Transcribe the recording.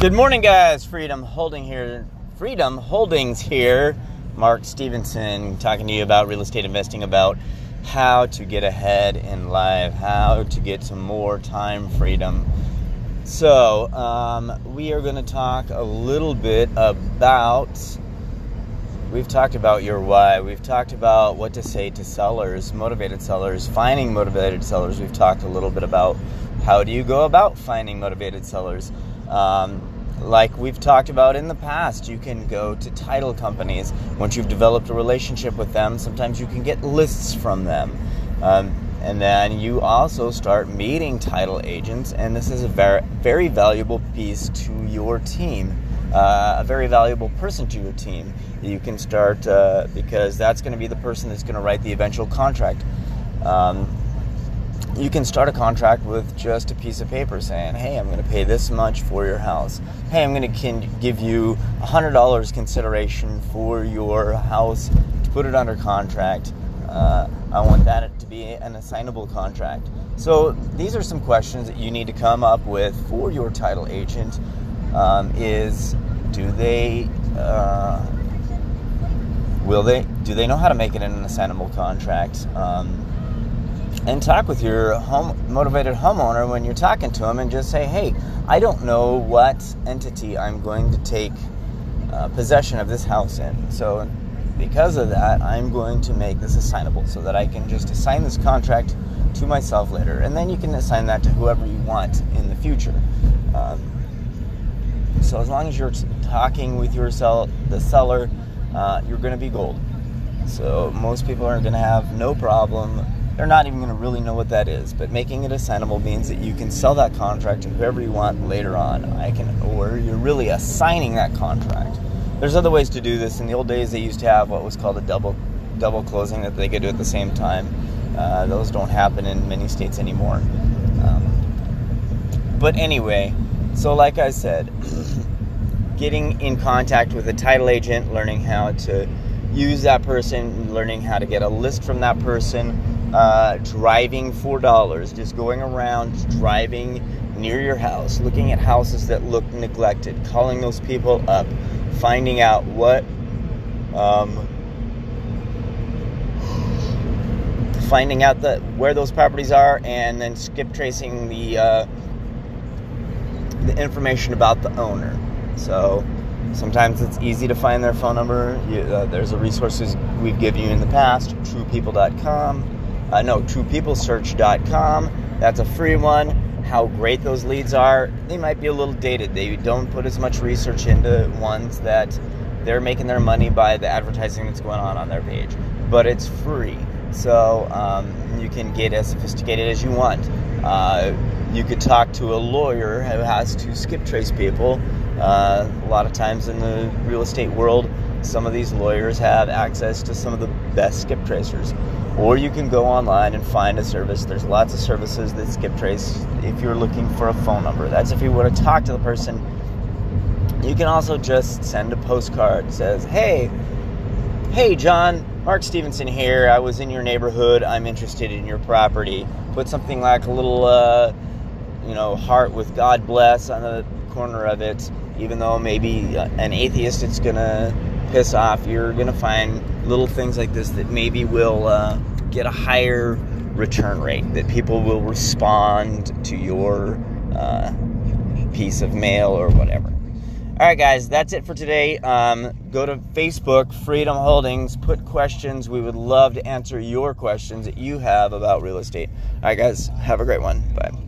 Good morning, guys. Freedom Holding here. Freedom Holdings here. Mark Stevenson talking to you about real estate investing, about how to get ahead in life, how to get some more time freedom. So, um, we are going to talk a little bit about. We've talked about your why. We've talked about what to say to sellers, motivated sellers, finding motivated sellers. We've talked a little bit about how do you go about finding motivated sellers. Um, like we've talked about in the past, you can go to title companies. Once you've developed a relationship with them, sometimes you can get lists from them. Um, and then you also start meeting title agents, and this is a very, very valuable piece to your team, uh, a very valuable person to your team. You can start uh, because that's going to be the person that's going to write the eventual contract. Um, you can start a contract with just a piece of paper saying, "Hey, I'm going to pay this much for your house. Hey, I'm going to give you $100 consideration for your house to put it under contract. Uh, I want that to be an assignable contract." So these are some questions that you need to come up with for your title agent. Um, is do they uh, will they do they know how to make it an assignable contract? Um, and talk with your home motivated homeowner when you're talking to them and just say, hey, I don't know what entity I'm going to take uh, possession of this house in. So, because of that, I'm going to make this assignable so that I can just assign this contract to myself later. And then you can assign that to whoever you want in the future. Um, so, as long as you're talking with your sell, the seller, uh, you're going to be gold. So, most people are going to have no problem they're not even going to really know what that is. But making it assignable means that you can sell that contract to whoever you want later on. I can, or you're really assigning that contract. There's other ways to do this. In the old days, they used to have what was called a double double closing that they could do at the same time. Uh, those don't happen in many states anymore. Um, but anyway, so like I said, getting in contact with a title agent, learning how to use that person, learning how to get a list from that person, uh, driving for dollars, just going around driving near your house, looking at houses that look neglected, calling those people up, finding out what, um, finding out that where those properties are, and then skip tracing the uh, the information about the owner. So sometimes it's easy to find their phone number. You, uh, there's a resources we've given you in the past, TruePeople.com uh, no, TruePeopleSearch.com. That's a free one. How great those leads are, they might be a little dated. They don't put as much research into ones that they're making their money by the advertising that's going on on their page. But it's free, so um, you can get as sophisticated as you want. Uh, you could talk to a lawyer who has to skip trace people. Uh, a lot of times in the real estate world, some of these lawyers have access to some of the best skip tracers or you can go online and find a service. There's lots of services that skip trace if you're looking for a phone number. That's if you want to talk to the person. You can also just send a postcard that says, "Hey, hey John, Mark Stevenson here. I was in your neighborhood. I'm interested in your property." Put something like a little uh, you know, heart with God bless on the corner of it, even though maybe an atheist it's to piss off, you're to find little things like this that maybe will uh, get a higher return rate, that people will respond to your uh, piece of mail or whatever. All right, guys, that's it for today. Um, go to Facebook, Freedom Holdings, put questions. We would love to answer your questions that you have about real estate. All right, guys, have a great one. Bye.